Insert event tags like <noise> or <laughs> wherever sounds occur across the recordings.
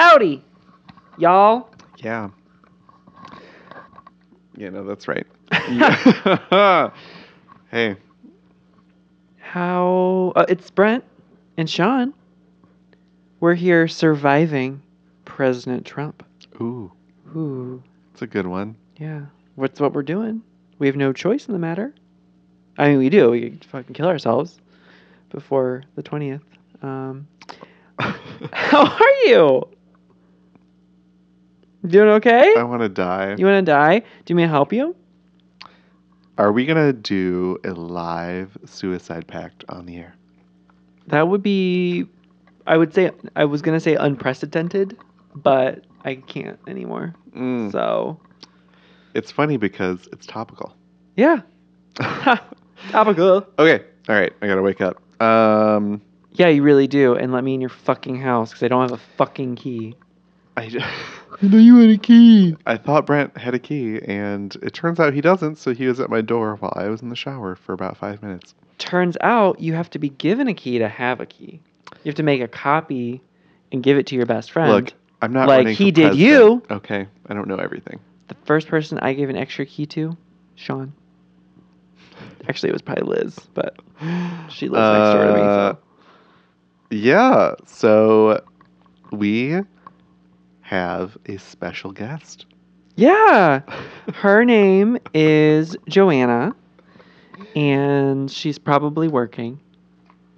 Howdy, y'all. Yeah. Yeah, no, that's right. <laughs> Hey, How? Uh, it's Brent and Sean. We're here surviving President Trump. ooh, Ooh, it's a good one. yeah. What's what we're doing? We have no choice in the matter. I mean, we do. We could fucking kill ourselves before the twentieth. Um, <laughs> how are you? Doing okay? I want to die. You want to die? Do you want me to help you? Are we gonna do a live suicide pact on the air? That would be, I would say, I was gonna say unprecedented, but I can't anymore. Mm. So It's funny because it's topical. yeah, <laughs> <laughs> topical. Okay, all right, I gotta wake up. Um, Yeah, you really do. And let me in your fucking house because I don't have a fucking key. I, j- <laughs> I know you had a key. I thought Brent had a key, and it turns out he doesn't. So he was at my door while I was in the shower for about five minutes. Turns out you have to be given a key to have a key. You have to make a copy and give it to your best friend. Look, I'm not Like he did president. you. Okay, I don't know everything. the first person I gave an extra key to, Sean. Actually, it was probably Liz, but she lives next door to me. Uh, So. Yeah, so we have a special guest. Yeah. Her name is Joanna, and she's probably working,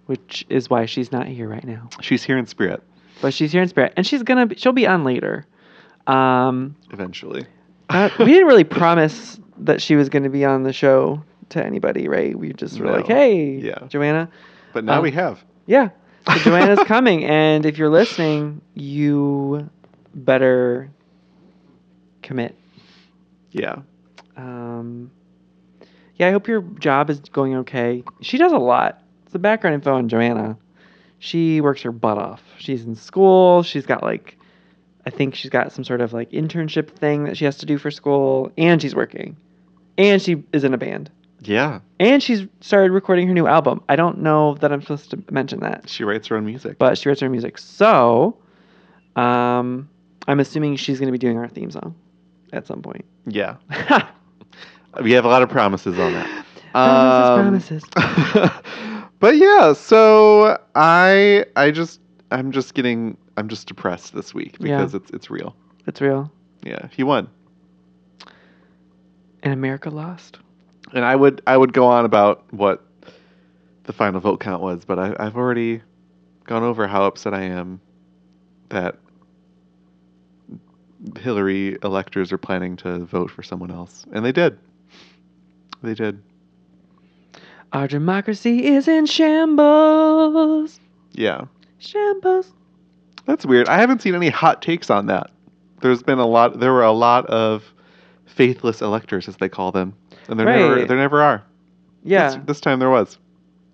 which is why she's not here right now. She's here in spirit But she's here in spirit, and she's gonna be, she'll be on later. Um, eventually. uh, we didn't really promise that she was gonna be on the show to anybody, right? We just were No. like, "Hey, Yeah. Joanna, But now Um, we have. yeah." So Joanna's coming, and if you're listening, you better commit. Yeah. Um, yeah, I hope your job is going okay. She does a lot. It's the background info on Joanna. She works her butt off. She's in school. She's got like, I think she's got some sort of like internship thing that she has to do for school, and she's working, and she is in a band, Yeah. and she's started recording her new album. I don't know that I'm supposed to mention that, She writes her own music. but she writes her own music. So, um, I'm assuming she's going to be doing our theme song at some point. yeah. <laughs> We have a lot of promises on that. Promises, Um, promises. <laughs> but yeah, so I I just I'm just getting I'm just depressed this week Yeah. because it's it's real. It's real. Yeah, he won. And America lost. And I would I would go on about what the final vote count was, but I, I've already gone over how upset I am that Hillary electors are planning to vote for someone else, and they did. They did. Our democracy is in shambles. Yeah, Shambles. that's weird. I haven't seen any hot takes on that. There's been a lot. There were a lot of faithless electors, as they call them, and there never there never are. Yeah. This, this time there was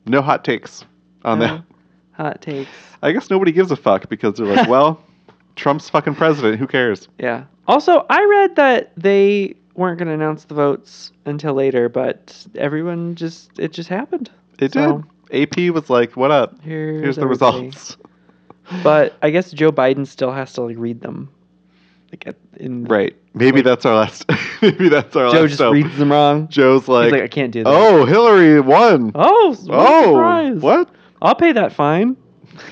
no hot takes on No that. Hot takes. I guess nobody gives a fuck because they're like, <laughs> well, Trump's fucking president. Who cares? Yeah. Also, I read that they weren't going to announce the votes until later, but everyone just, it just happened. It So, did. AP was like, what up? Here's, Here's the results. But I guess Joe Biden still has to like read them. Like at, in Right. Maybe Like- that's our last. <laughs> maybe that's our Joe last. Joe just reads them wrong. Joe's like, like, I can't do that. oh, Hillary won. Oh, what oh, surprise. what? I'll pay that fine.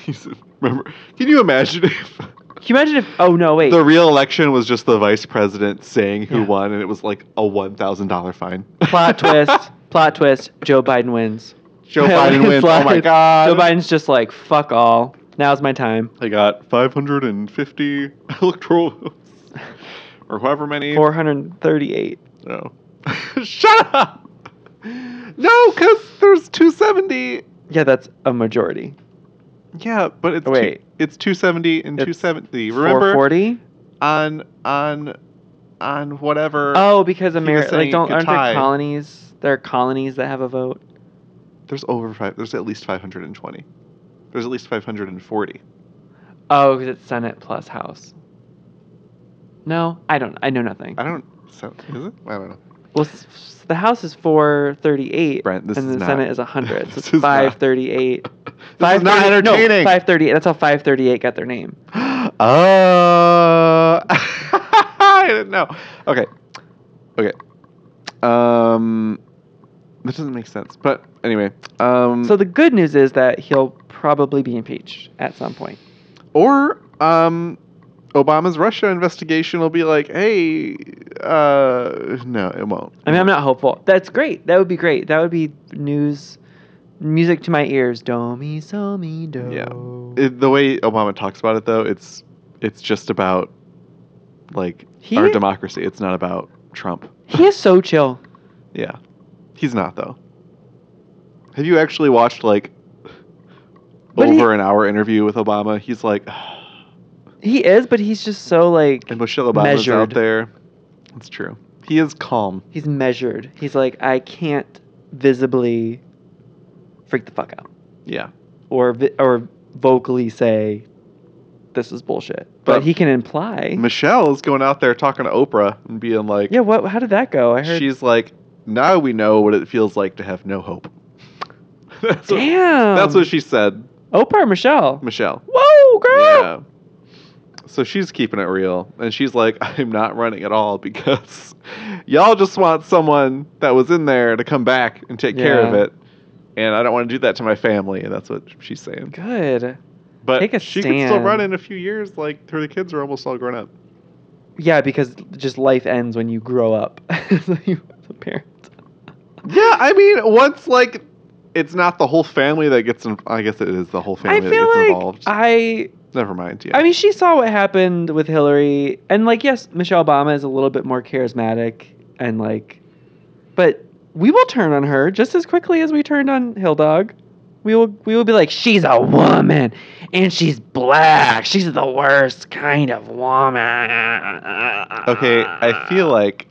<laughs> Remember? Can you imagine if Can you imagine if? Oh no, wait. the real election was just the vice president saying who Yeah. won, and it was like a one thousand dollar fine? plot <laughs> twist. Plot twist. Joe Biden wins. Joe Biden <laughs> wins. oh my god. Joe Biden's just like, fuck all. Now's my time. I got 550 electoral votes. <laughs> or however many. 438. No. Shut up! No, because there's 270. Yeah, that's a majority. Yeah, but it's Wait. Two, it's 270 and It's 270. Remember 440? on on on whatever. Oh, because America, like, don't aren't there colonies? There are colonies that have a vote. There's over five. There's at least 520. There's at least 540. Oh, because it's Senate plus House. No, I don't. I know nothing. I don't. So is it? I don't know. Well, s- the House is 438, Brent, this and is the not- Senate is 100. So <laughs> this it's is not- 538. <laughs> This is not 538 entertaining. No, 538. That's how 538 got their name. <gasps> Uh, <laughs> I didn't know. Okay. Okay. Um, that doesn't make sense. But anyway, um, So the good news is that he'll probably be impeached at some point. or um, Obama's Russia investigation will be like, hey, uh, no, it won't. I mean, I'm not hopeful. That's great. That would be great. That would be news, music to my ears. Do mi so mi do. Yeah. It, the way Obama talks about it, though, it's it's just about like He- our democracy. It's not about Trump. He is so chill. <laughs> Yeah, he's not though. Have you actually watched like But over he- an hour interview with Obama? He's like, <sighs> <sighs> He is, but he's just so like and Michelle Obama's out there. It's true. He is calm. he's measured. He's like I can't visibly freak the fuck out Yeah. or vi- or vocally say this is bullshit. But, But- he can imply. Michelle is going out there talking to Oprah and being like, yeah. What? How did that go? I heard. she's like, now we know what it feels like to have no hope. <laughs> that's, what, Damn. that's what she said, Oprah or Michelle. Michelle. Whoa, girl. Yeah. So she's keeping it real. And she's like, <laughs> I'm not running at all because <laughs> y'all just want someone that was in there to come back and take care of it. And I don't want to do that to my family. And that's what she's saying. Good. But Take a she could still run in a few years. Like, her kids are almost all grown up. Yeah, because just life ends when you grow up. as a parent. Yeah, I mean, once, like, it's not the whole family that gets in, I guess it is the whole family I that feel gets like involved. I Never mind. Yeah. I mean she saw what happened with Hillary and like yes, Michelle Obama is a little bit more charismatic and like but we will turn on her just as quickly as we turned on Hill Dog. We will we will be like, she's a woman and she's black. She's the worst kind of woman. okay, I feel like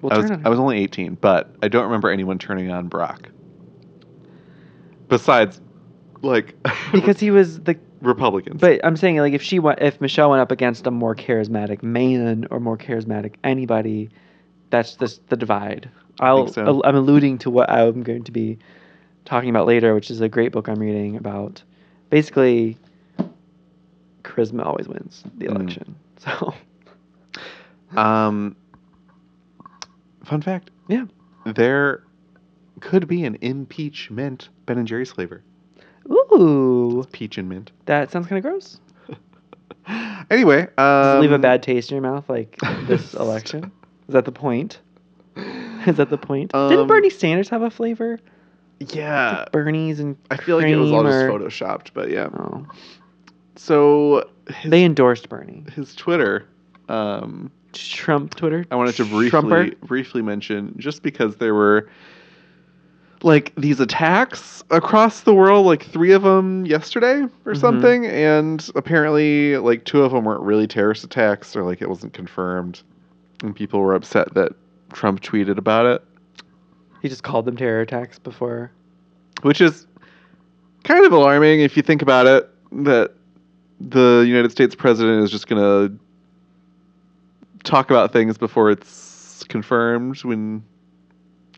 we'll I was turn on her. I was only 18, but I don't remember anyone turning on Barack. Besides, like <laughs> because he was the Republicans. But I'm saying like if she went, if Michelle went up against a more charismatic man or more charismatic anybody, that's the the divide. I'll so. I'm alluding to what I'm going to be talking about later, which is a great book I'm reading about. Basically, charisma always wins the Mm. election. <laughs> So um, fun fact: yeah, there could be an impeachment Ben and Jerry's flavor, ooh, peach and mint. that sounds kind of gross. <laughs> Anyway, um, leave a bad taste in your mouth like this <laughs> election? Is that the point? <laughs> Is that the point? Didn't Um, Bernie Sanders have a flavor? Yeah, Bernie's and I feel like it was all just or- photoshopped, but yeah. Oh. So his, They endorsed Bernie. his Twitter. Um, Trump Twitter. I wanted to briefly Trumper. briefly mention just because there were like these attacks across the world, like three of them yesterday or Mhm. something, and apparently like two of them weren't really terrorist attacks or like it wasn't confirmed, and people were upset that Trump tweeted about it, He just called them terror attacks before. which is kind of alarming if you think about it. That the United States president is just gonna talk about things before it's confirmed when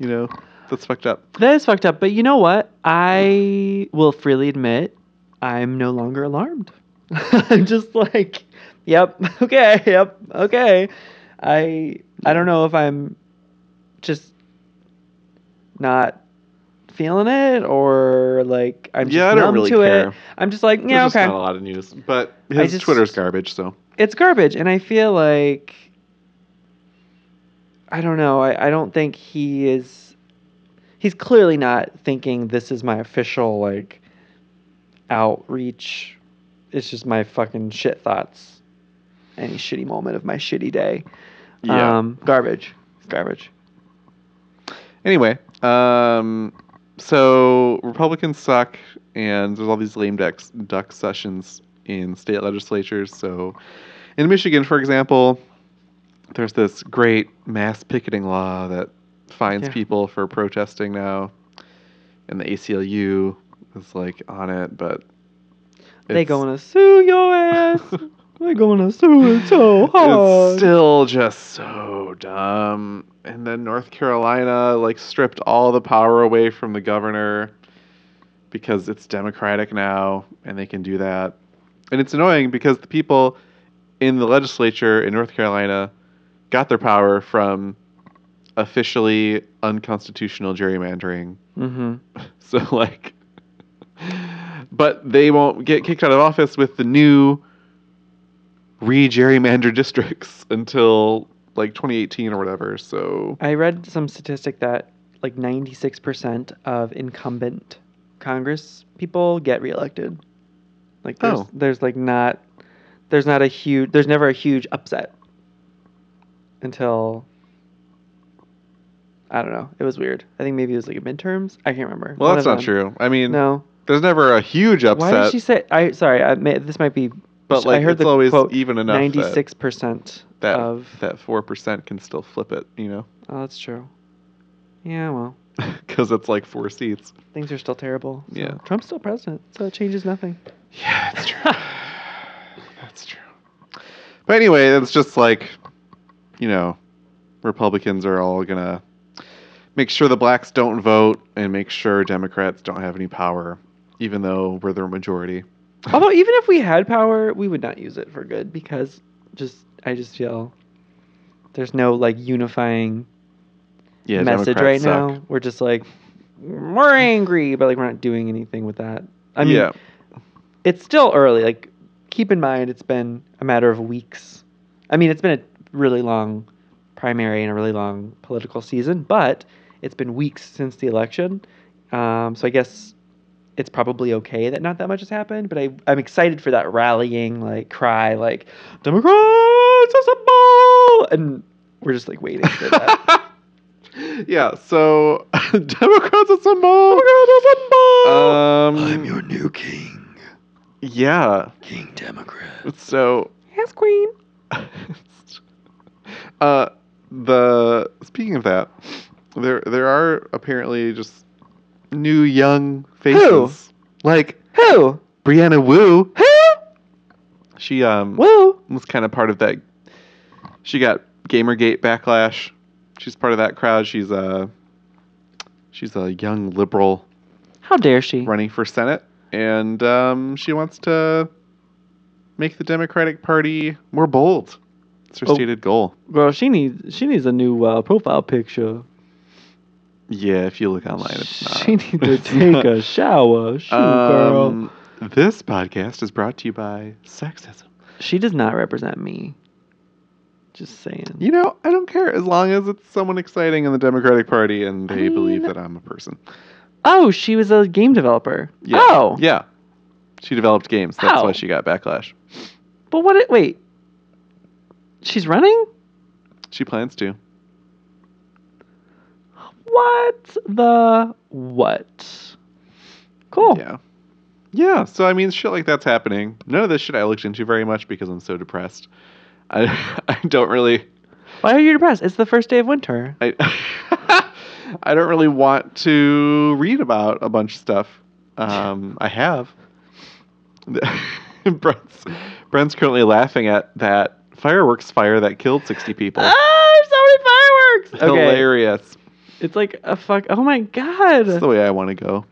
you know that's fucked up. That is fucked up. But you know what? I will freely admit I'm no longer alarmed. <laughs> I'm just like, yep, <laughs> okay, yep, okay. I I don't know if I'm just not feeling it or like I'm just Yeah, I don't numb really to care. it. I'm just like, There's yeah, just okay. not a lot of news, but I his just- Twitter's garbage. So it's garbage and i feel like i don't know I, I don't think he is he's clearly not thinking this is my official like outreach. It's just my fucking shit thoughts. Any shitty moment of my shitty day. Yeah. um garbage. Garbage. Anyway, um, so Republicans suck, and there's all these lame duck duck sessions in state legislatures. So in Michigan, for example, there's this great mass picketing law that fines Yeah. people for protesting now, and the ACLU is like on it, but they it's- gonna sue your ass <laughs> They're gonna sue it so hard It's still just so dumb. And then North Carolina like stripped all the power away from the governor because it's democratic now and they can do that. and it's annoying because the people in the legislature in North Carolina got their power from officially unconstitutional gerrymandering. Mm-hmm. <laughs> So like, but they won't get kicked out of office with the new re-gerrymandered <laughs> districts until like 2018 or whatever. So I read some statistic that like 96% of incumbent Congress people get reelected. Like there's Oh. there's like not there's not a huge there's never a huge upset until I don't know. It was weird. I think maybe it was like a midterms. I can't remember. well, One that's of not them. true. I mean, No. there's never a huge upset, Why did she say? I sorry. I may, this might be. but like I heard it's the always quote, even enough that- Ninety-six percent that of. that four percent can still flip it. You know, Oh, that's true. Yeah, well, <laughs> because it's like four seats. things are still terrible. so Yeah. Trump's still president, so it changes nothing. Yeah, that's true. <laughs> that's true. But anyway, it's just like, you know, Republicans are all gonna make sure the blacks don't vote and make sure Democrats don't have any power, even though we're the majority. <laughs> Although, even if we had power, we would not use it for good because just I just feel there's no like unifying Yeah, message Democrats right suck. now. We're just like we're angry, but like we're not doing anything with that. I mean, yeah, it's still early. Like, keep in mind, it's been a matter of weeks. I mean, it's been a really long primary and a really long political season, but it's been weeks since the election. Um, so I guess it's probably okay that not that much has happened. But I, I'm excited for that rallying like cry, like Democrats assemble, and we're just like waiting for that. <laughs> yeah. So <laughs> Democrats assemble. Democrats assemble. Um, I'm your new king, yeah. King Democrat. So Yes, Queen. <laughs> uh, the speaking of that, there there are apparently just new young faces Who? like Who? Brianna Wu. Who? She um Woo. was kind of part of that. She got GamerGate backlash. She's part of that crowd. She's a she's a young liberal How dare she? running for Senate, and um, she wants to make the Democratic Party more bold. It's her Oh. stated goal. Girl, she needs she needs a new uh, profile picture. Yeah, if you look online, it's not. She needs to take a <laughs> shower. Shoot, girl. Um, This podcast is brought to you by sexism. She does not represent me. Just saying. You know, I don't care as long as it's someone exciting in the Democratic Party and I they believe mean- that I'm a person. Oh, she was a game developer. Yeah. Oh. Yeah. She developed games. That's Oh. why she got backlash. But what? It, wait. She's running. She plans to. What the what? Cool. Yeah. Yeah. So I mean, shit like that's happening. None of this shit I looked into very much because I'm so depressed. I <laughs> I don't really Why are you depressed? It's the first day of winter. I <laughs> I don't really want to read about a bunch of stuff. Um, <laughs> I have. Brent's, Brent's currently laughing at that fireworks fire that killed 60 people. Ah, so many fireworks. Okay. Hilarious. It's like a fuck. Oh my god. That's the way I want to go.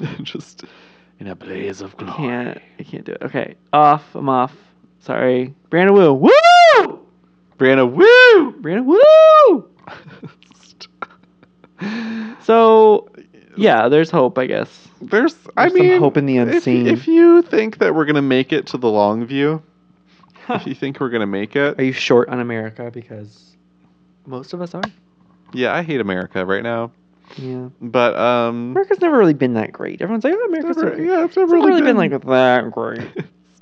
<laughs> Just in a blaze of I glory. can't. I can't do it. Okay, off. I'm off. Sorry, Brandon Woo. Woo! Brianna, woo! Brandon Woo! <laughs> So yeah, there's hope, I guess. There's, I There's mean, hope in the if- unseen. If, you think that we're gonna make it to the long view, <laughs> if you think we're gonna make it, Are you short on America? Because most of us are. Yeah, I hate America right now. Yeah. But um, America's never really been that great. Everyone's like, oh, America's never- so yeah, it's It's never never really been, like that great.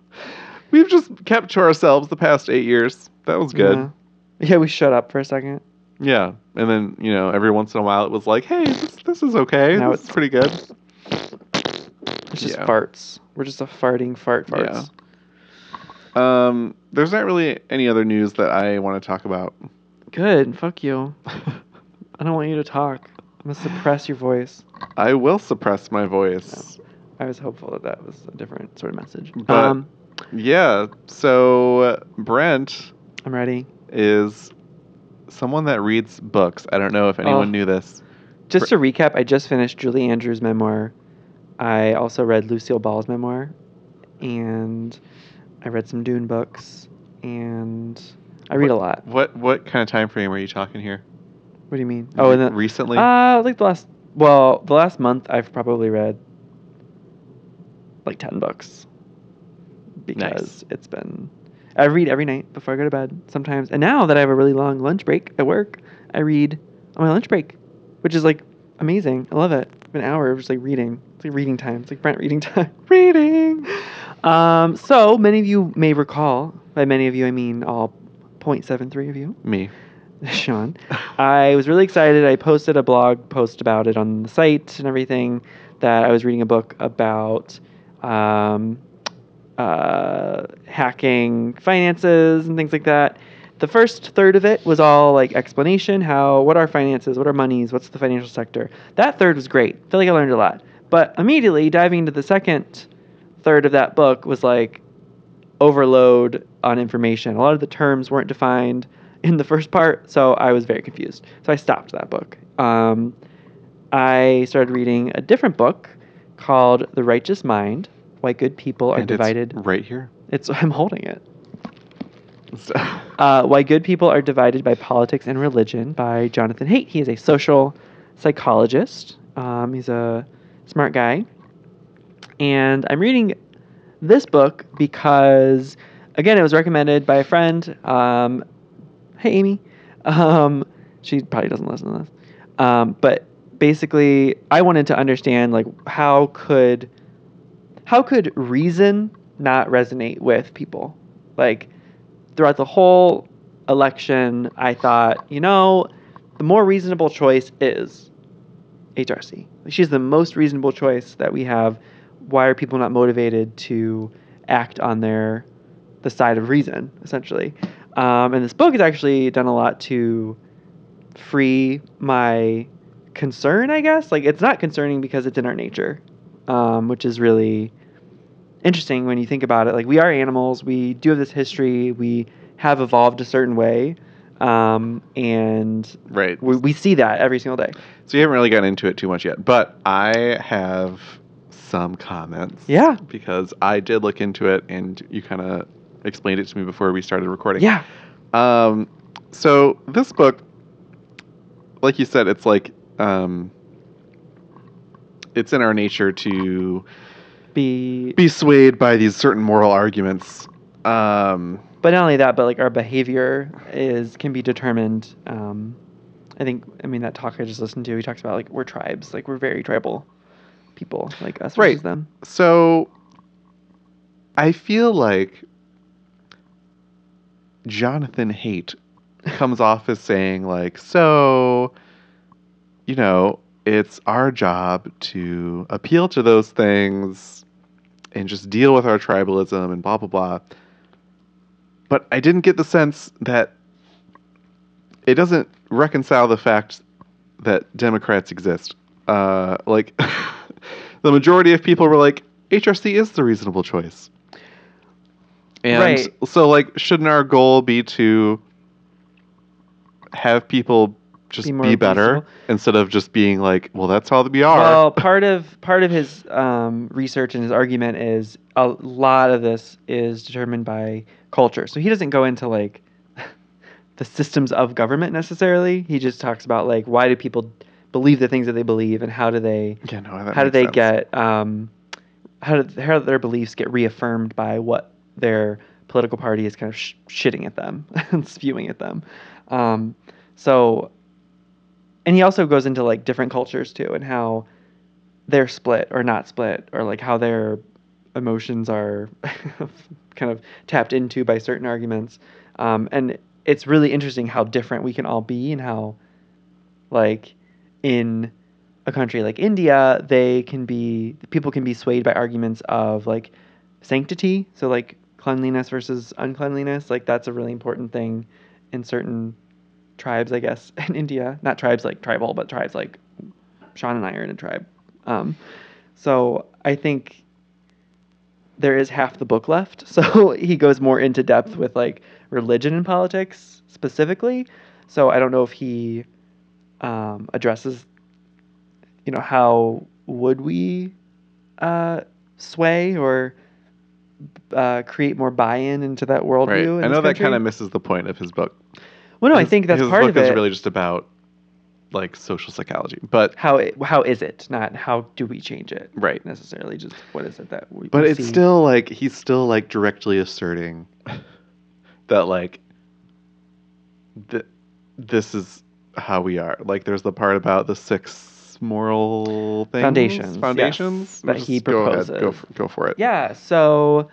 <laughs> We've just kept to ourselves the past eight years. That was good. Yeah. Yeah, we shut up for a second. Yeah. And then, you know, every once in a while it was like, hey, this, this is okay. Now this is it's- pretty good. It's just Yeah. farts. We're just a farting fart farts. Yeah. Um, there's not really any other news that I want to talk about. Good. Fuck you. <laughs> I don't want you to talk. I'm gonna suppress your voice. I will suppress my voice. I was hopeful that that was a different sort of message. But- um, Yeah. So uh, Brent I'm ready. is someone that reads books. I don't know if anyone Oh. knew this. Just to recap, I just finished Julie Andrews' memoir. I also read Lucille Ball's memoir, and I read some Dune books, and I read a lot. What what kind of time frame are you talking here? What do you mean? Oh, and then recently. uh, like the last well, the last month I've probably read like ten books because it's been. I read every night before I go to bed sometimes, and now that I have a really long lunch break at work, I read on my lunch break, which is like amazing. I love it. An hour of just like reading. It's like reading time. It's like Brent reading <laughs> time. reading. Um, so many of you may recall. By many of you, I mean all 0.73 of you. Me. <laughs> Sean. I was really excited. I posted a blog post about it on the site and everything. That I was reading a book about um, uh, hacking finances and things like that. The first third of it was all like explanation, how what are finances, what are monies, what's the financial sector. That third was great. I feel like I learned a lot. But immediately diving into the second third of that book was like overload on information. A lot of the terms weren't defined in the first part, so I was very confused. So I stopped that book. Um, I started reading a different book called The Righteous Mind Why Good People Are And it's Divided. right here. It's, <laughs> I'm holding it. <laughs> Uh, Why Good People Are Divided by Politics and Religion by Jonathan Haidt. He is a social psychologist. Um, he's a smart guy. And I'm reading this book because, again, it was recommended by a friend. Um, hey, Amy. Um, she probably doesn't listen to this. Um, but basically, I wanted to understand, like, how could how could reason not resonate with people? Like, throughout the whole election, I thought, you know, the more reasonable choice is HRC. She's the most reasonable choice that we have. Why are people not motivated to act on their the side of reason, essentially? Um, and this book has actually done a lot to free my concern, I guess. Like it's not concerning because it's in our nature, um, which is really interesting when you think about it. Like we are animals, we do have this history, we have evolved a certain way, um, and right. we, we see that every single day. So you haven't really gotten into it too much yet, but I have some comments. Yeah. Because I did look into it, and you kind of explained it to me before we started recording. Yeah, Um, so this book, like you said, it's like um, it's in our nature to be be swayed by these certain moral arguments. Um, but not only that, but like our behavior is can be determined. Um, I think I mean that talk I just listened to. He talks about like we're tribes, like we're very tribal people, like us versus Right. them. so I feel like Jonathan Haidt comes off as saying like, so, you know, it's our job to appeal to those things and just deal with our tribalism and blah blah blah. But I didn't get the sense that it doesn't reconcile the fact that Democrats exist. Uh, like, <laughs> the majority of people were like, HRC is the reasonable choice. And Right. so, like, shouldn't our goal be to have people just Be be, better reasonable? instead of just being like, well, that's how we are? Well, part of part of his um, research and his argument is a lot of this is determined by culture. So he doesn't go into like <laughs> the systems of government necessarily. He just talks about like why do people believe the things that they believe and how do they yeah, no, how do they sense. get um, how do how do their beliefs get reaffirmed by what their political party is kind of sh- shitting at them <laughs> and spewing at them. Um, so, and he also goes into like different cultures too and how they're split or not split or like how their emotions are <laughs> kind of tapped into by certain arguments. Um, and it's really interesting how different we can all be and how like in a country like India, they can be people can be swayed by arguments of like sanctity, so like cleanliness versus uncleanliness. Like that's a really important thing in certain tribes, I guess, <laughs> in India. Not tribes like tribal, but tribes like Sean and I are in a tribe. Um, so I think there is half the book left. <laughs> So he goes more into depth with like religion and politics specifically. So I don't know if he um, addresses, you know, how would we uh, sway or uh, create more buy-in into that worldview. Right. I know that kind of misses the point of his book. Well, no, I think that's his part book of is really just about like social psychology, but how it, how is it? Not how do we change it? Right. Necessarily, just what is it that we. but we it's see. still like he's still like directly asserting <laughs> that like th- this is how we are. Like there's the part about the six moral things, Foundations, yes, foundations that Just he go ahead, go proposes. for, go for it. Yeah. So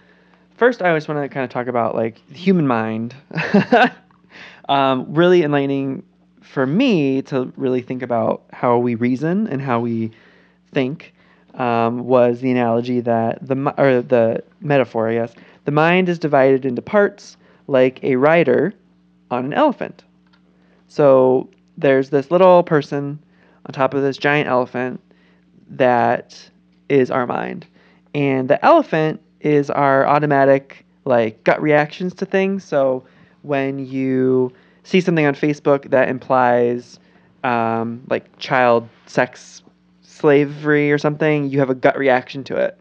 first, I just want to kind of talk about like the human mind. <laughs> um, really enlightening for me to really think about how we reason and how we think um, was the analogy that the or the metaphor, I guess. The mind is divided into parts like a rider on an elephant. So there's this little person on top of this giant elephant that is our mind. And the elephant is our automatic like gut reactions to things. So when you see something on Facebook that implies um, like child sex slavery or something, you have a gut reaction to it.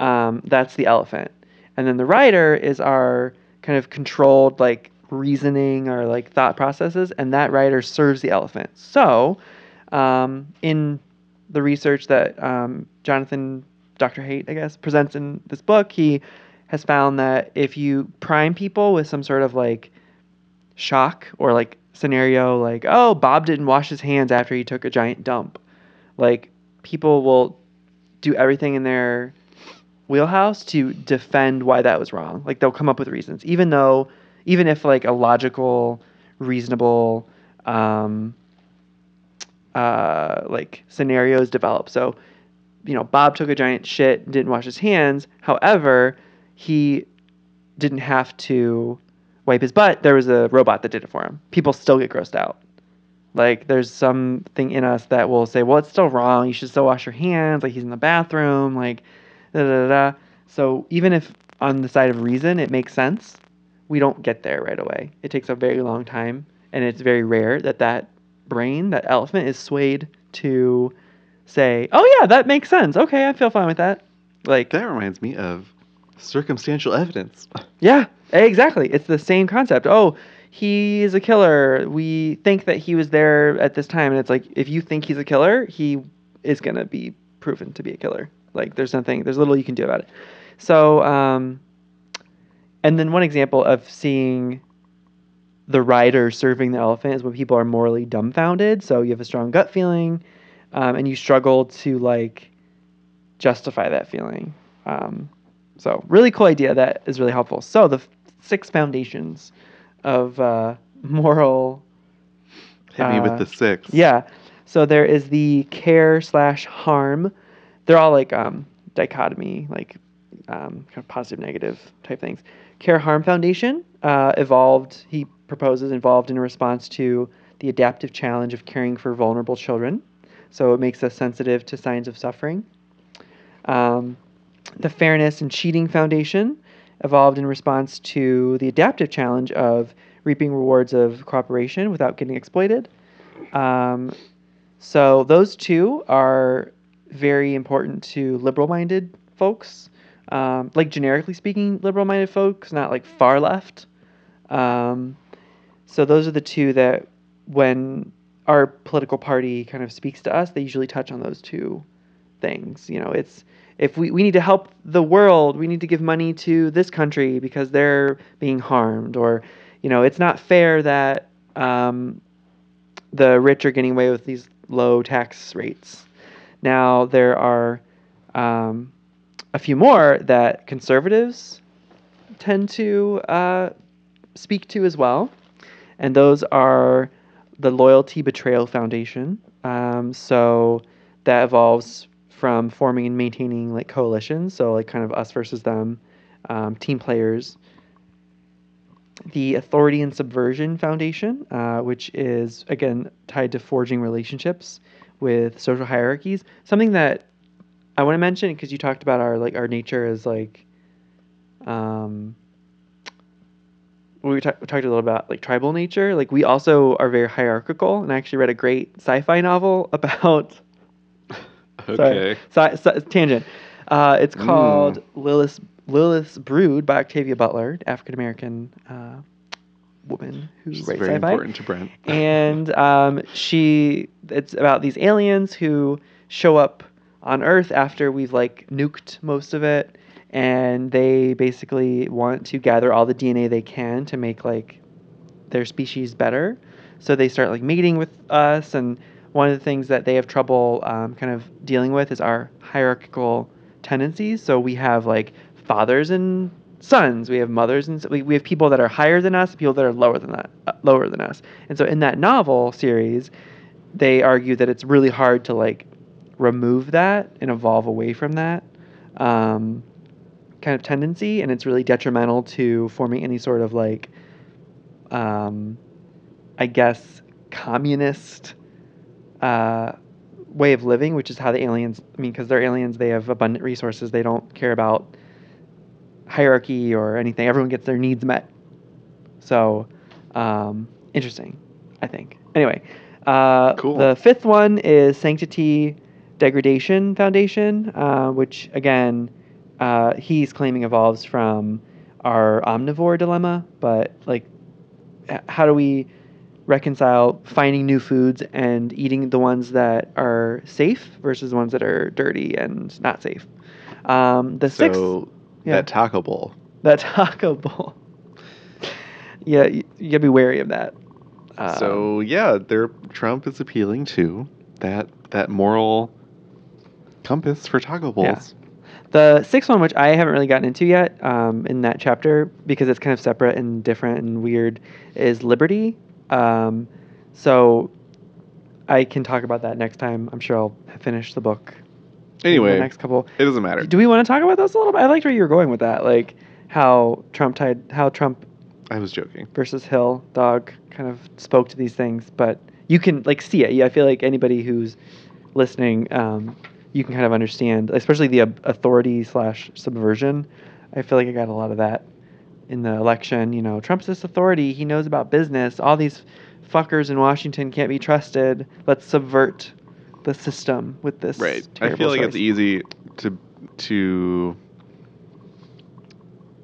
Um, that's the elephant. And then the rider is our kind of controlled like reasoning or like thought processes, and that rider serves the elephant. So um, in the research that um, Jonathan, Dr. Haidt, I guess, presents in this book, he has found that if you prime people with some sort of like shock or like scenario, like, oh, Bob didn't wash his hands after he took a giant dump, like people will do everything in their wheelhouse to defend why that was wrong. Like they'll come up with reasons, even though, even if like a logical, reasonable, um, uh, like scenarios develop. So, you know, Bob took a giant shit, didn't wash his hands. However, he didn't have to wipe his butt. There was a robot that did it for him. People still get grossed out. Like, there's something in us that will say, well, it's still wrong. You should still wash your hands. Like, he's in the bathroom. Like, da da da. So, even if on the side of reason it makes sense, we don't get there right away. It takes a very long time, and it's very rare that that brain, that elephant, is swayed to say, "Oh yeah, that makes sense. Okay, I feel fine with that." Like, That reminds me of circumstantial evidence. <laughs> yeah, exactly. It's the same concept. Oh, he is a killer. We think that he was there at this time, and it's like if you think he's a killer, he is gonna be proven to be a killer. Like, there's nothing, there's little you can do about it. So, um, and then one example of seeing the rider serving the elephant is when people are morally dumbfounded. So you have a strong gut feeling, um, and you struggle to like justify that feeling. Um, so really cool idea that is really helpful. So the f- six foundations of uh, <laughs> moral. Hit me Uh, with the six. Yeah. So there is the care slash harm. They're all like um, dichotomy, like um, kind of positive negative type things. Care Harm Foundation uh, evolved. He proposes involved in response to the adaptive challenge of caring for vulnerable children. So it makes us sensitive to signs of suffering. Um, the Fairness and Cheating Foundation evolved in response to the adaptive challenge of reaping rewards of cooperation without getting exploited. Um, so those two are very important to liberal-minded folks. Um, like generically speaking, liberal-minded folks, not like far left. Um, so those are the two that, when our political party kind of speaks to us, they usually touch on those two things. You know, it's if we, we need to help the world, we need to give money to this country because they're being harmed, or you know, it's not fair that um, the rich are getting away with these low tax rates. Now there are um, a few more that conservatives tend to uh, speak to as well, and those are the Loyalty Betrayal Foundation. Um, so that evolves from forming and maintaining like coalitions, so like kind of us versus them, um, team players. The Authority and Subversion Foundation, uh, which is again tied to forging relationships with social hierarchies. Something that I want to mention because you talked about our like our nature as like, um, we, ta- we talked a little about like tribal nature. Like we also are very hierarchical, and I actually read a great sci-fi novel <laughs> about <laughs> Okay. Sorry, si- si- tangent. Uh, it's called Lilith Lilith's Brood by Octavia Butler, African American uh, woman who Which writes very sci-fi. important to Brent. <laughs> and um, she it's about these aliens who show up on earth after we've like nuked most of it and they basically want to gather all the dna they can to make like their species better. So they start like mating with us. And one of the things that they have trouble um, kind of dealing with is our hierarchical tendencies. So we have like fathers and sons. We have mothers and we, we have people that are higher than us people that are lower than that uh, lower than us. And so in that novel series they argue that it's really hard to like remove that and evolve away from that. Um, kind of tendency and it's really detrimental to forming any sort of like um, i guess communist uh, way of living which is how the aliens i mean because they're aliens they have abundant resources they don't care about hierarchy or anything. Everyone gets their needs met. So um, interesting i think. Anyway uh, Cool. the fifth one is sanctity degradation foundation uh, which again uh, he's claiming evolves from our omnivore dilemma but like how do we reconcile finding new foods and eating the ones that are safe versus the ones that are dirty and not safe um, the sixth So yeah. that Taco Bowl. that taco bowl yeah you, you gotta be wary of that Um, so yeah, there Trump is appealing to that that moral compass for taco Yeah. The sixth one, which I haven't really gotten into yet um, in that chapter because it's kind of separate and different and weird, is liberty. Um, so I can talk about that next time. I'm sure I'll finish the book. Anyway, the next couple. it doesn't matter. Do we want to talk about those a little bit? I liked where you were going with that, like how Trump tied, how Trump I was joking. versus Hill dog kind of spoke to these things, but you can like see it. Yeah, I feel like anybody who's listening, um, you can kind of understand, especially the authority slash subversion. I feel like I got a lot of that in the election. You know, Trump's this authority. He knows about business. All these fuckers in Washington can't be trusted. Let's subvert the system with this. Right. I feel like it's easy to to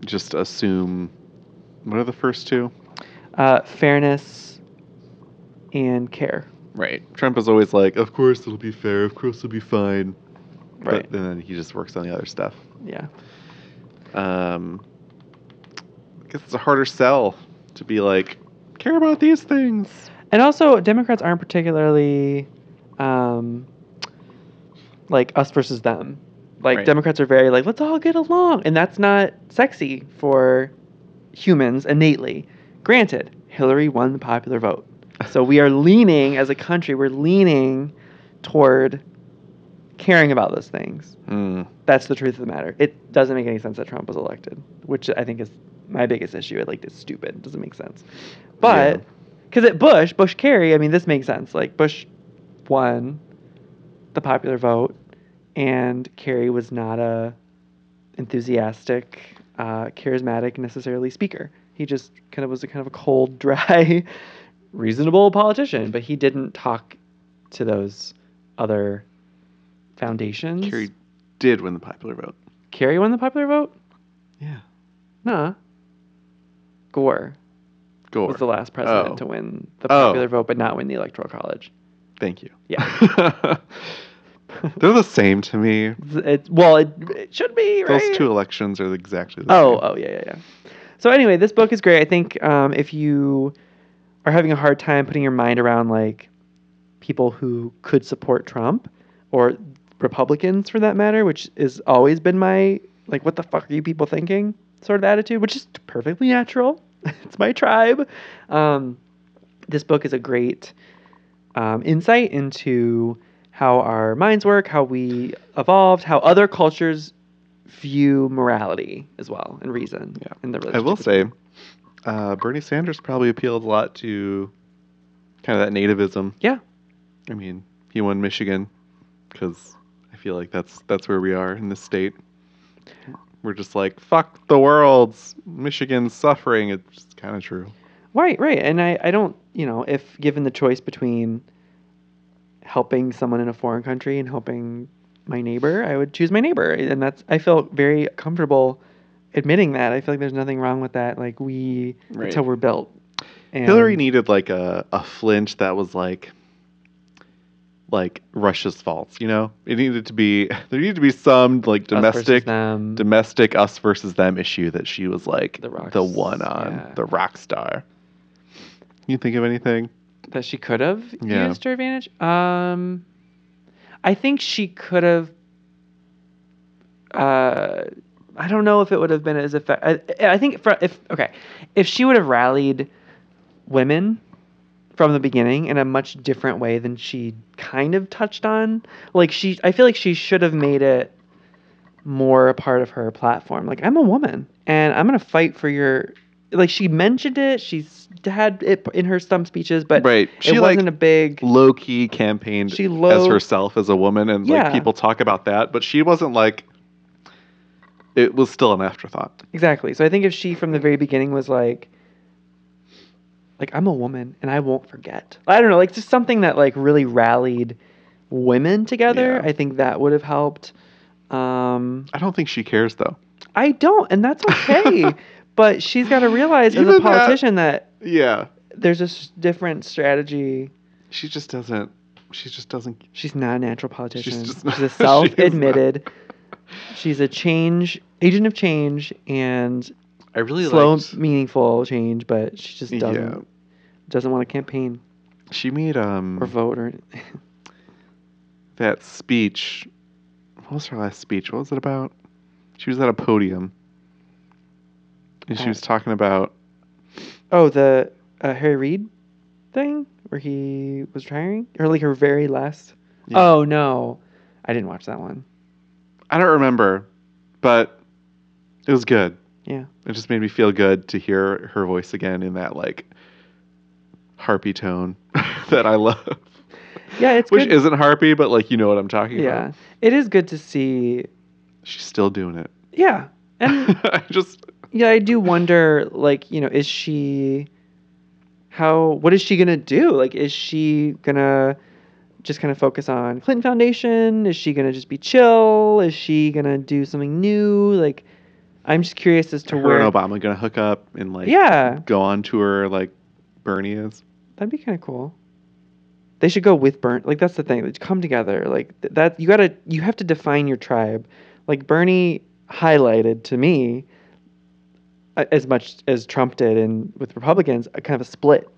just assume. What are the first two? Uh, fairness and care. Right. Trump is always like, "Of course it'll be fair. Of course it'll be fine." Right. But then he just works on the other stuff. Yeah. Um, I guess it's a harder sell to be like, care about these things. And also, Democrats aren't particularly um, like us versus them. Like Right. Democrats are very like let's all get along, and that's not sexy for humans innately. Granted, Hillary won the popular vote, so we are leaning as a country. We're leaning toward caring about those things. Hmm. That's the truth of the matter. It doesn't make any sense that Trump was elected, which I think is my biggest issue. It like it's stupid. It doesn't make sense. But Yeah. because at Bush, Bush Kerry, I mean, this makes sense. Like Bush won the popular vote, and Kerry was not a enthusiastic, uh, charismatic necessarily speaker. He just kind of was a kind of a cold, <laughs> dry, reasonable politician. But he didn't talk to those other foundations. Kerry did win the popular vote. Kerry won the popular vote? Yeah. Nah. Gore Gore. was the last president Oh. to win the Oh. popular vote, but not win the electoral college. Thank you. Yeah. <laughs> They're the same to me. it, well, it, it should be right. Those two elections are exactly the Oh, same. oh yeah, yeah, yeah. So anyway, this book is great. I think um, if you are having a hard time putting your mind around like people who could support Trump or Republicans for that matter, which has always been my like, what the fuck are you people thinking sort of attitude, which is perfectly natural. <laughs> it's my tribe. Um, this book is a great um, insight into how our minds work, how we evolved, how other cultures view morality as well and reason. Yeah. And the I will say, uh, Bernie Sanders probably appealed a lot to kind of that nativism. Yeah. I mean, he won Michigan because I feel like that's that's where we are in this state. We're just like fuck the world's Michigan's suffering. It's kind of true. Right, right. And I, I don't, you know, if given the choice between helping someone in a foreign country and helping my neighbor, I would choose my neighbor. And that's, I feel very comfortable admitting that. I feel like there's nothing wrong with that. Like we, Right. that's how we're built. And Hillary needed like a, a flinch that was like like Russia's faults, you know? It needed to be <laughs> there needed to be some like domestic domestic us versus them issue that she was like The the, one on, yeah. the rock star. You think of anything? that she could have Yeah. used her advantage. Um, I think she could have. Uh, I don't know if it would have been as effective. I, I think for, if okay, if she would have rallied women from the beginning in a much different way than she kind of touched on, like she, I feel like she should have made it more a part of her platform. Like I'm a woman and I'm gonna fight for your. Like she mentioned it, she's had it in her stump speeches, but right. She it wasn't a big. low key campaigned She as herself as a woman and Yeah. like people talk about that, but she wasn't like it was still an afterthought. Exactly. So I think if she from the very beginning was like, like I'm a woman and I won't forget. I don't know, like just something that like really rallied women together. Yeah. I think that would have helped. Um, I don't think she cares though. I don't, and that's okay. <laughs> but she's got to realize as a politician that, Yeah. there's a s- different strategy. She just doesn't she just doesn't She's not a natural politician. just She's, <laughs> not- she a self-admitted. She's a change agent of change and I really slow, liked meaningful change, but she just doesn't Yeah. doesn't want to campaign She made um or vote or <laughs> that speech. What was her last speech? What was it about? She was at a podium, and she Uh, was talking about. oh the uh, Harry Reid thing where he was retiring or like her very last. Yeah. Oh no, I didn't watch that one. I don't remember, but it was good. Yeah. It just made me feel good to hear her voice again in that like harpy tone <laughs> that I love. Yeah, it's Which good. isn't harpy, but like you know what I'm talking yeah, about. Yeah, it is good to see. She's still doing it. Yeah, <laughs> and I just yeah, I do wonder, like, you know, is she how what is she gonna do? Like, is she gonna just kind of focus on Clinton Foundation? Is she gonna just be chill? Is she gonna do something new? Like, I'm just curious as to her where. and Obama gonna hook up and like yeah, go on tour like Bernie is. that'd be kind of cool. They should go with Burn. Like that's the thing. Like, come together. Like th- that. You gotta. You have to define your tribe. Like Bernie highlighted to me, as much as Trump did, and with Republicans, a kind of a split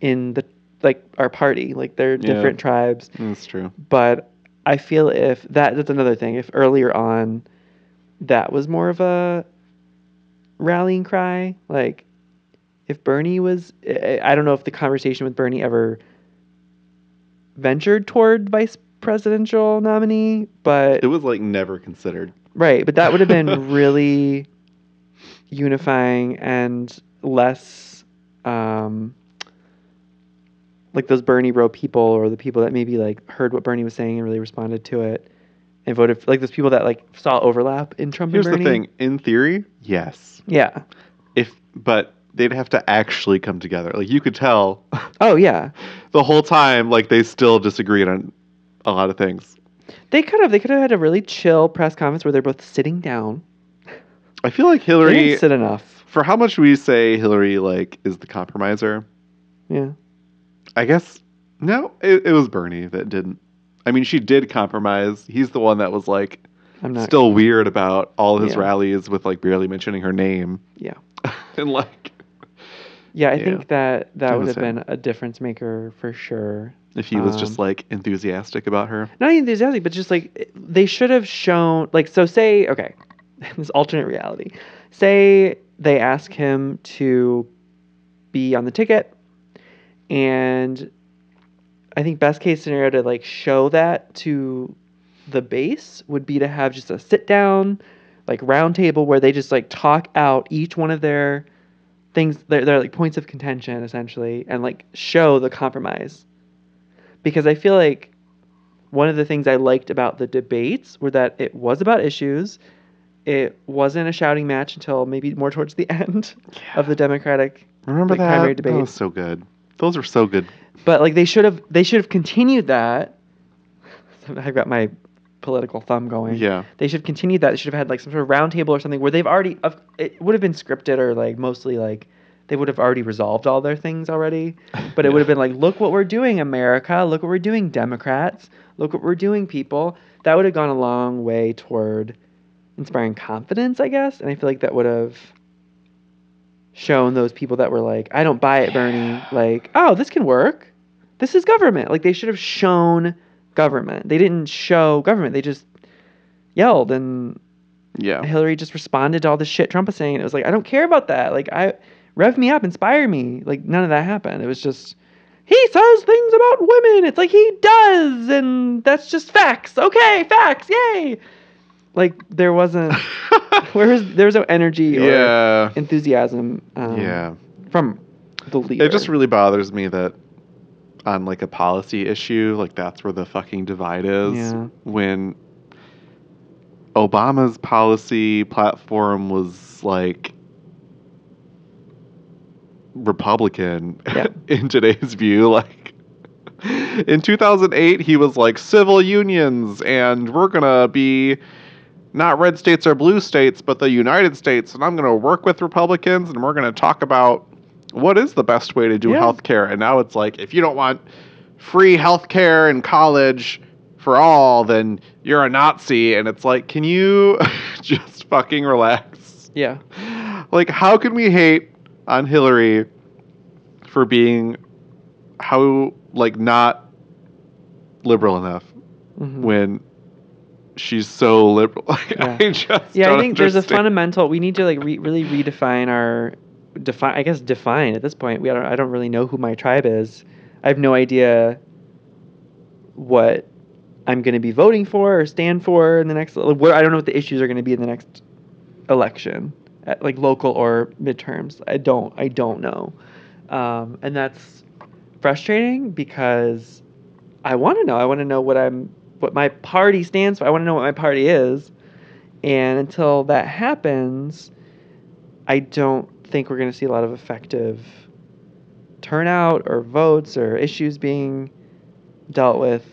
in the like our party. Like they're Yeah. different tribes. That's true. But I feel if that that's another thing. If earlier on, that was more of a rallying cry, like if Bernie was, I I don't know if the conversation with Bernie ever ventured toward vice presidential nominee, but It was like never considered. right, but that would have been <laughs> really unifying and less um like those Bernie bro people or the people that maybe like heard what Bernie was saying and really responded to it and voted for, like those people that like saw overlap in Trump Here's and the thing. In theory, yes. Yeah. If but they'd have to actually come together. Like you could tell <laughs> Oh yeah. the whole time, like they still disagreed on a lot of things. They could have they could have had a really chill press conference where they're both sitting down. I feel like They Hillary, didn't sit enough. for how much we say Hillary like is the compromiser, Yeah. I guess no, it, it was Bernie that didn't. I mean, she did compromise. He's the one that was like I'm not still weird about all his Yeah. rallies with like barely mentioning her name. Yeah. <laughs> and like Yeah, I Yeah. think that that would was have him. been a difference maker for sure. if he was just Um, like enthusiastic about her. Not even enthusiastic, but just like they should have shown like so say okay, <laughs> this alternate reality. Say they ask him to be on the ticket and I think best case scenario to like show that to the base would be to have just a sit down like round table where they just like talk out each one of their things their, their like points of contention essentially and like show the compromise because i feel like one of the things i liked about the debates were that it was about issues it wasn't a shouting match until maybe more towards the <laughs> end of the democratic Remember like, that? primary That debate. was so good. Those are so good. but like they should have they should have continued that <laughs> i've got my political thumb going. Yeah. They should have continued that. They should have had like some sort of roundtable or something where they've already. It would have been scripted or like mostly like they would have already resolved all their things already. <laughs> But it Yeah. would have been like, look what we're doing, America. Look what we're doing, Democrats. Look what we're doing, people. That would have gone a long way toward inspiring confidence, I guess. And I feel like that would have shown those people that were like, I don't buy it, Bernie. Like, oh, this can work. This is government. Like they should have shown government. They didn't show government. They just yelled and Yeah. Hillary just responded to all the shit Trump was saying. It was like, I don't care about that. Like I rev me up, inspire me. Like none of that happened. It was just he says things about women. It's like he does, and that's just facts. Okay, facts, yay. Like there wasn't <laughs> <laughs> where was there was no energy or yeah. enthusiasm um, Yeah. from the leader. It just really bothers me that on like a policy issue, like that's where the fucking divide is. Yeah. When Obama's policy platform was like Republican Yep. <laughs> in today's view, like in 2008 he was like civil unions and we're going to be not red states or blue states, but the United States and I'm going to work with Republicans and we're going to talk about what is the best way to do Yeah. healthcare. And now it's like if you don't want free healthcare in college for all, then you're a Nazi. And it's like, can you <laughs> just fucking relax? yeah. Like, how can we hate on Hillary for being how like not liberal enough Mhm. when she's so liberal? <laughs> Like, Yeah. I just Yeah, I think there's a fundamental. We need to like re- really redefine our define. I guess define at this point. We don't. I don't really know who my tribe is. I have no idea what I'm going to be voting for or stand for in the next. like, What I don't know what the issues are going to be in the next election, at, like local or midterms. I don't. I don't know, um, and that's frustrating because I want to know. I want to know what I'm, what my party stands for. I want to know what my party is. And until that happens, I don't think we're going to see a lot of effective turnout or votes or issues being dealt with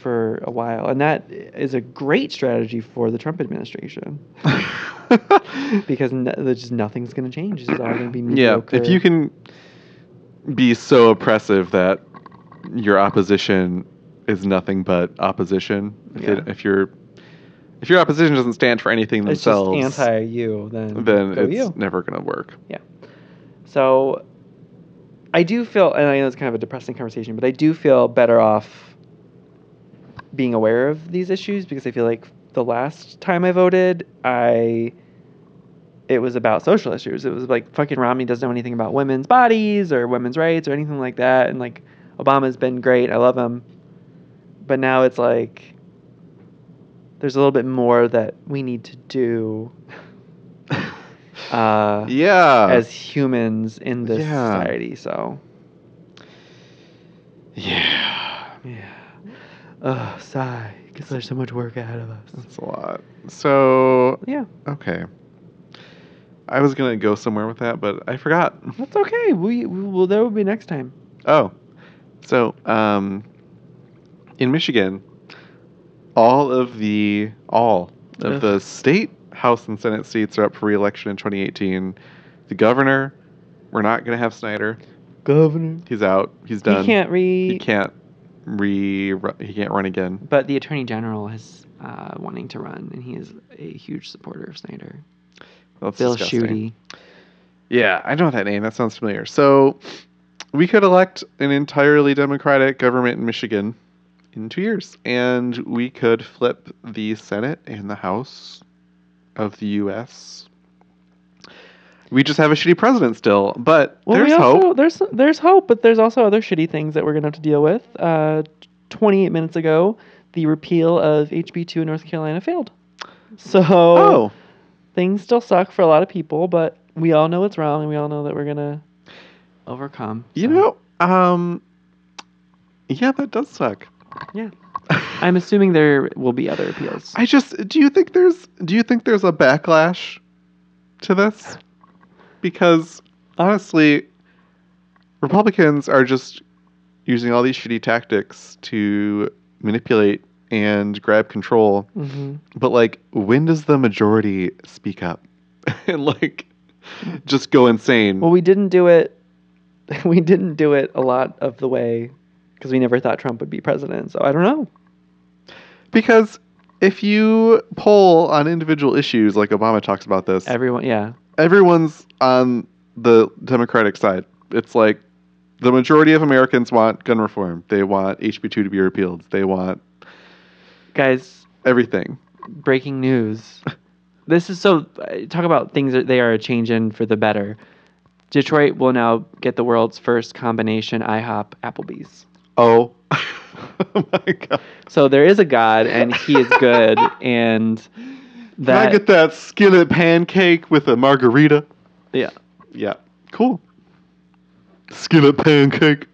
for a while. And that is a great strategy for the Trump administration <laughs> because n- there's just nothing's going to change. It's all going to be yeah, if you can be so oppressive that your opposition is nothing but opposition, if, it, Yeah. if your if your opposition doesn't stand for anything it's themselves, just anti you, then then it's you. never going to work. Yeah. So I do feel, and I know it's kind of a depressing conversation, but I do feel better off being aware of these issues because I feel like the last time I voted, I it was about social issues. It was like fucking Romney doesn't know anything about women's bodies or women's rights or anything like that, and like Obama's been great. I love him, but now it's like there's a little bit more that we need to do. <laughs> Uh, yeah. as humans in this Yeah. society. So yeah. yeah, ugh, sigh because there's so much work ahead of us. That's a lot. So, Yeah, okay. I was going to go somewhere with that, but I forgot. that's okay. We, we will. That will be next time. Oh, so um, in Michigan, all of the all of Ugh. the state House and Senate seats are up for re-election in 2018. The governor, we're not going to have Snyder. Governor. He's out. He's done. He can't read. He can't re. He can't run again. But the attorney general is uh, wanting to run, and he is a huge supporter of Snyder. That's Bill disgusting. Schuette. Yeah, I know that name. That sounds familiar. So, we could elect an entirely Democratic government in Michigan in two years, and we could flip the Senate and the House of the U.S. We just have a shitty president still, but Well, there's also, hope. There's there's hope, but there's also other shitty things that we're gonna have to deal with. Uh, 28 minutes ago, the repeal of HB2 in North Carolina failed. So Oh, things still suck for a lot of people, but we all know it's wrong, and we all know that we're gonna overcome. you know, um, yeah, that does suck. Yeah. I'm assuming there will be other appeals. I just do you think there's do you think there's a backlash to this? Because honestly, Republicans are just using all these shitty tactics to manipulate and grab control. hmm But like, when does the majority speak up <laughs> and like just go insane? Well, we didn't do it. <laughs> We didn't do it a lot of the way because we never thought Trump would be president. So I don't know. because if you poll on individual issues, like Obama talks about this, Everyone, yeah, everyone's on the Democratic side. It's like the majority of Americans want gun reform. They want HB2 to be repealed. They want guys. everything. Breaking news. <laughs> This is so. Talk about things that they are changing for the better. Detroit will now get the world's first combination IHOP Applebee's. Oh, <laughs> oh my god! So there is a God, and He is good, <laughs> and that Can I get that skillet pancake with a margarita? yeah. Yeah, cool. Skillet pancake.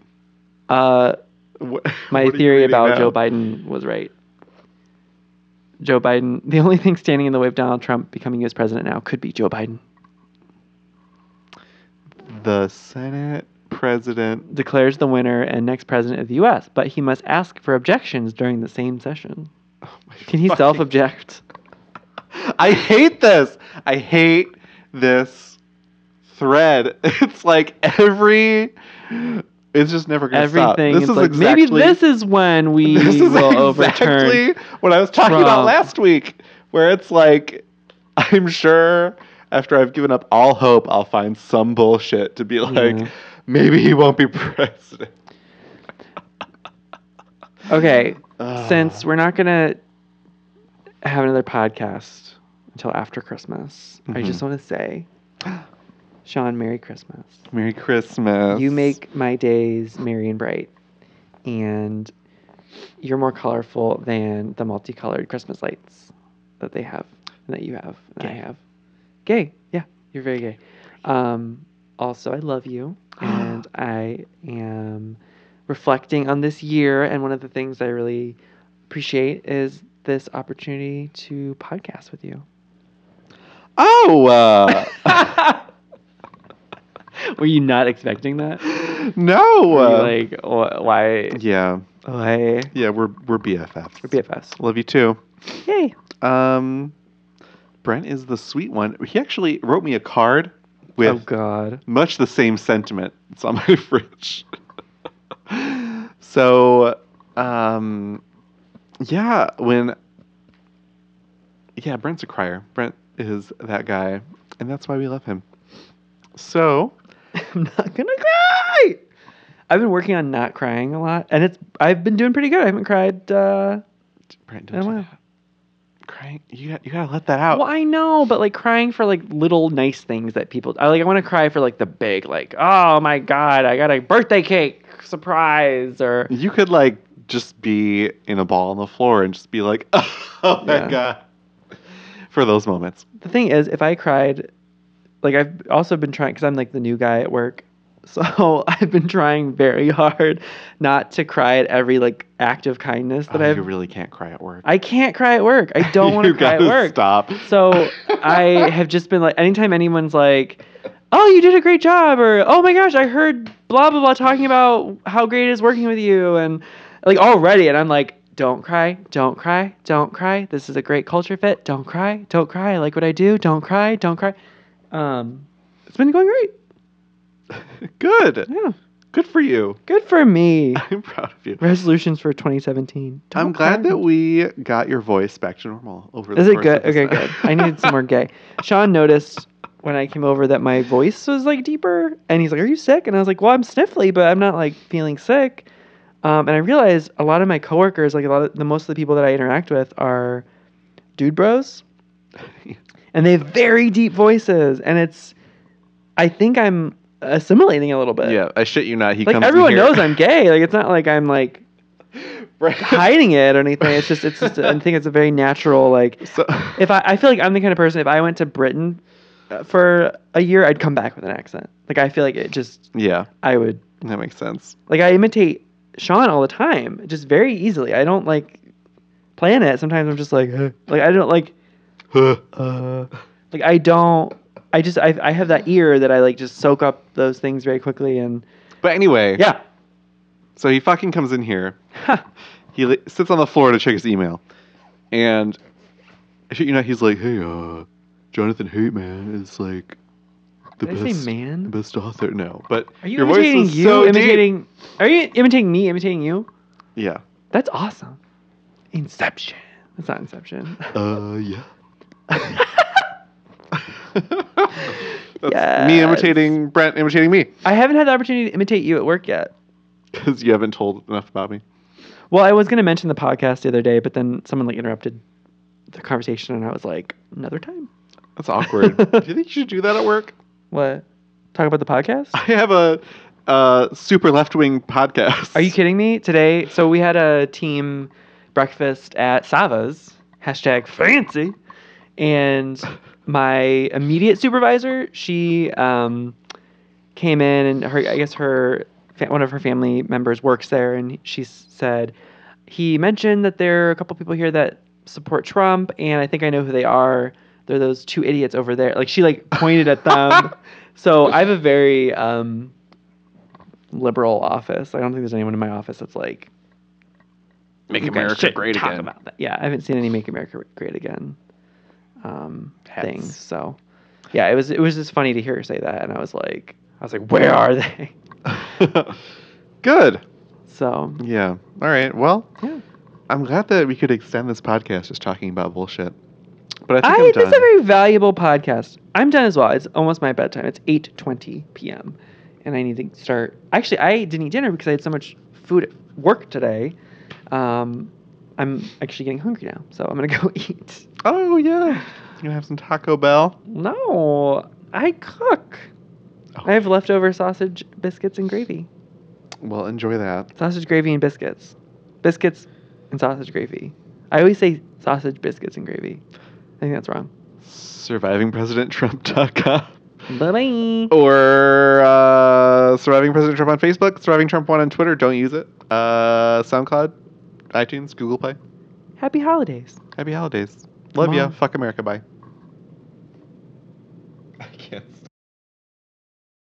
Uh, <laughs> What, my what theory about now? Joe Biden was right. Joe Biden, the only thing standing in the way of Donald Trump becoming U.S. president now could be Joe Biden. The Senate president. Declares the winner and next president of the U.S., but he must ask for objections during the same session. Oh Can he self object? <laughs> I hate this. I hate this thread. <laughs> It's like every. It's just never gonna stop. Everything This is like exactly, maybe this is when we <laughs> this is will overturn. exactly what I was talking about last week, where it's like, I'm sure after I've given up all hope, I'll find some bullshit to be like, Yeah. Maybe he won't be <laughs> president. Okay, Ugh. since we're not gonna have another podcast until after Christmas, I Mhm. just want to say, <gasps> Sean, Merry Christmas. Merry Christmas. You make my days merry and bright, and you're more colorful than the multicolored Christmas lights that they have, that you have, and I have. Gay, yeah, you're very gay. Um, also, I love you, <gasps> and I am reflecting on this year, and one of the things I really appreciate is this opportunity to podcast with you. Oh. Uh, <laughs> Were you not expecting that? no. Uh, like, wh- why? yeah. Why? Yeah, we're we're BFFs. We're BFS. Love you too. Yay. Um, Brent is the sweet one. He actually wrote me a card with oh God. much the same sentiment. It's on my <laughs> fridge. so, um, yeah, when yeah, Brent's a crier. Brent is that guy, and that's why we love him. So, <laughs> I'm not gonna cry. I've been working on not crying a lot, and it's I've been doing pretty good. I haven't cried. Uh, Brent, don't do that. Crying, you got, you gotta let that out. well, I know, but like crying for like little nice things that people. I like. I want to cry for like the big, like, oh my god, I got a birthday cake surprise, or You could like just be in a ball on the floor and just be like, <laughs> oh my Yeah. god, for those moments. the thing is, if I cried, like I've also been trying because I'm like the new guy at work, so <laughs> I've been trying very hard not to cry at every like act of kindness that Oh, I've. you really can't cry at work. I can't cry at work. I don't <laughs> want to cry at work. Stop. So I have just been like, anytime anyone's like, "Oh, you did a great job," or "Oh my gosh, I heard blah blah blah talking about how great it is working with you," and like already, and I'm like, "Don't cry, don't cry, don't cry. This is a great culture fit. Don't cry, don't cry. I like what I do. Don't cry, don't cry." Um, it's been going great. <laughs> Good. Yeah, Good for you. good for me. <laughs> I'm proud of you. Resolutions for 2017. I'm glad that we got your voice back to normal over the Is it good? Okay, good. I needed some more gay. <laughs> Sean noticed when I came over that my voice was like deeper, and he's like, "Are you sick?" And I was like, "Well, I'm sniffly, but I'm not like feeling sick." Um, and I realized a lot of my coworkers, like a lot of the most of the people that I interact with, are dude bros, and they have very deep voices, and it's. I think I'm assimilating a little bit. yeah, I shit you not. He Like comes everyone knows I'm gay. Like it's not like I'm like <laughs> hiding it or anything. It's just it's just I think it's a very natural like <laughs> So, if I, I feel like I'm the kind of person if I went to Britain uh, for a year I'd come back with an accent. Like I feel like it just yeah, I would that makes sense. like I imitate Sean all the time, just very easily. I don't like plan it. Sometimes I'm just like "Huh." like I don't like uh like I don't I just I, I have that ear that I like just soak up those things very quickly and but anyway, yeah. So he fucking comes in here. He li- sits on the floor to check his email, and I you know, he's like, "Hey, uh, Jonathan Haidt, man, is like the Did I best, say man? the best author." No, but Are you your voice imitating was you? so imitating? Are you imitating me? Imitating you? Yeah. That's awesome. Inception. That's not Inception. Uh, yeah. <laughs> That's Yes. me imitating Brent imitating me I haven't had the opportunity to imitate you at work yet. <laughs> because you haven't told enough about me. Well, I was going to mention the podcast the other day, but then someone like interrupted the conversation, and I was like, another time. That's awkward. <laughs> do you think you should do that at work? What? Talk about the podcast? I have a uh, super left wing podcast. Are you kidding me? Today, so we had a team breakfast at Sava's, hashtag fancy, and <laughs> my immediate supervisor, she um, came in and her, I guess her, one of her family members works there, and she said, he mentioned that there are a couple people here that support Trump, and I think I know who they are. They're those two idiots over there. Like she like pointed at them. <laughs> so I have a very um, liberal office. I don't think there's anyone in my office that's like Make America great talk again." About that. Yeah, I haven't seen any "Make America Great Again" um, Hats. things. So yeah, it was it was just funny to hear her say that, and I was like, I was like, <laughs> where are they? <laughs> Good. So Yeah. All right. Well, yeah, I'm glad that we could extend this podcast just talking about bullshit. But I think I, it's done. a very valuable podcast. I'm done as well. It's almost my bedtime. It's 8:20 p.m. and I need to start. Actually, I didn't eat dinner because I had so much food at work today. Um, I'm actually getting hungry now, so I'm gonna <laughs> go eat. oh yeah. You gonna have some Taco Bell? No, I cook. Oh. I have leftover sausage, biscuits, and gravy. Well, enjoy that. Sausage gravy and biscuits. Biscuits and sausage gravy. I always say sausage, biscuits, and gravy. I think that's wrong. Surviving President Trump SurvivingPresidentTrump.com Bye bye. or uh, Surviving President Trump on Facebook, Surviving Trump One on Twitter. Don't use it. Uh, SoundCloud, iTunes, Google Play. Happy holidays. Happy holidays. Love Come ya. on. Fuck America. Bye.